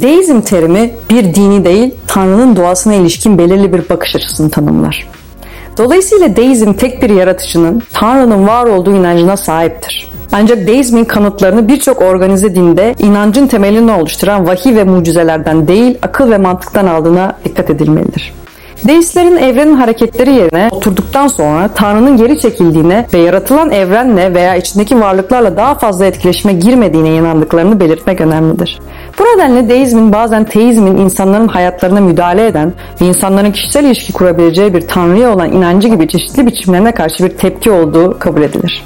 Deizm terimi bir dini değil, Tanrı'nın doğasına ilişkin belirli bir bakış açısını tanımlar. Dolayısıyla deizm tek bir yaratıcının Tanrı'nın var olduğu inancına sahiptir. Ancak deizmin kanıtlarını birçok organize dinde inancın temelini oluşturan vahiy ve mucizelerden değil, akıl ve mantıktan aldığına dikkat edilmelidir. Deistlerin evrenin hareketleri yerine oturduktan sonra Tanrı'nın geri çekildiğine ve yaratılan evrenle veya içindeki varlıklarla daha fazla etkileşime girmediğine inandıklarını belirtmek önemlidir. Bu nedenle deizmin bazen teizmin insanların hayatlarına müdahale eden ve insanların kişisel ilişki kurabileceği bir Tanrı'ya olan inancı gibi çeşitli biçimlerine karşı bir tepki olduğu kabul edilir.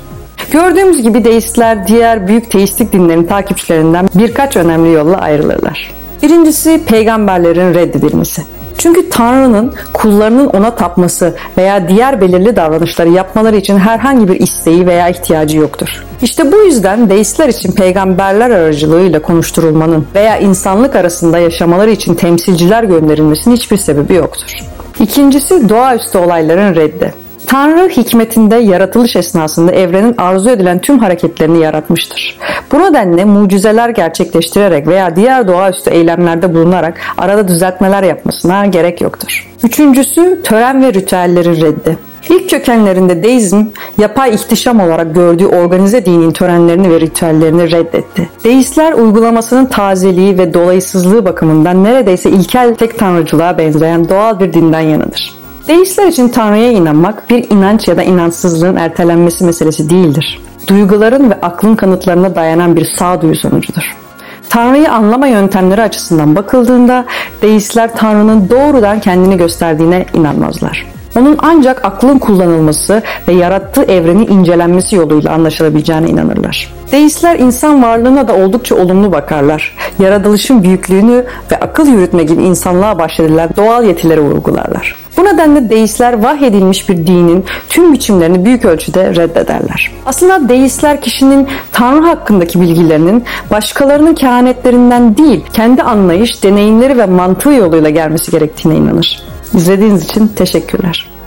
Gördüğümüz gibi deistler diğer büyük teistik dinlerin takipçilerinden birkaç önemli yolla ayrılırlar. Birincisi peygamberlerin reddedilmesi. Çünkü Tanrı'nın kullarının ona tapması veya diğer belirli davranışları yapmaları için herhangi bir isteği veya ihtiyacı yoktur. İşte bu yüzden deistler için peygamberler aracılığıyla konuşturulmanın veya insanlık arasında yaşamaları için temsilciler gönderilmesinin hiçbir sebebi yoktur. İkincisi doğaüstü olayların reddi. Tanrı hikmetinde yaratılış esnasında evrenin arzu edilen tüm hareketlerini yaratmıştır. Bu nedenle mucizeler gerçekleştirerek veya diğer doğaüstü eylemlerde bulunarak arada düzeltmeler yapmasına gerek yoktur. Üçüncüsü tören ve ritüellerin reddi. İlk kökenlerinde deizm, yapay ihtişam olarak gördüğü organize dinin törenlerini ve ritüellerini reddetti. Deistler uygulamasının tazeliği ve dolaysızlığı bakımından neredeyse ilkel tek tanrıcılığa benzeyen doğal bir dinden yanıdır. Deistler için Tanrı'ya inanmak bir inanç ya da inançsızlığın ertelenmesi meselesi değildir. Duyguların ve aklın kanıtlarına dayanan bir sağduyu sonucudur. Tanrı'yı anlama yöntemleri açısından bakıldığında deistler Tanrı'nın doğrudan kendini gösterdiğine inanmazlar. Onun ancak aklın kullanılması ve yarattığı evreni incelenmesi yoluyla anlaşılabileceğine inanırlar. Deistler insan varlığına da oldukça olumlu bakarlar. Yaratılışın büyüklüğünü ve akıl yürütme gibi insanlığa bahşedilen doğal yetileri vurgularlar. Bu nedenle deistler vahyedilmiş bir dinin tüm biçimlerini büyük ölçüde reddederler. Aslında deistler kişinin Tanrı hakkındaki bilgilerinin başkalarının kehanetlerinden değil, kendi anlayış, deneyimleri ve mantığı yoluyla gelmesi gerektiğine inanır. İzlediğiniz için teşekkürler.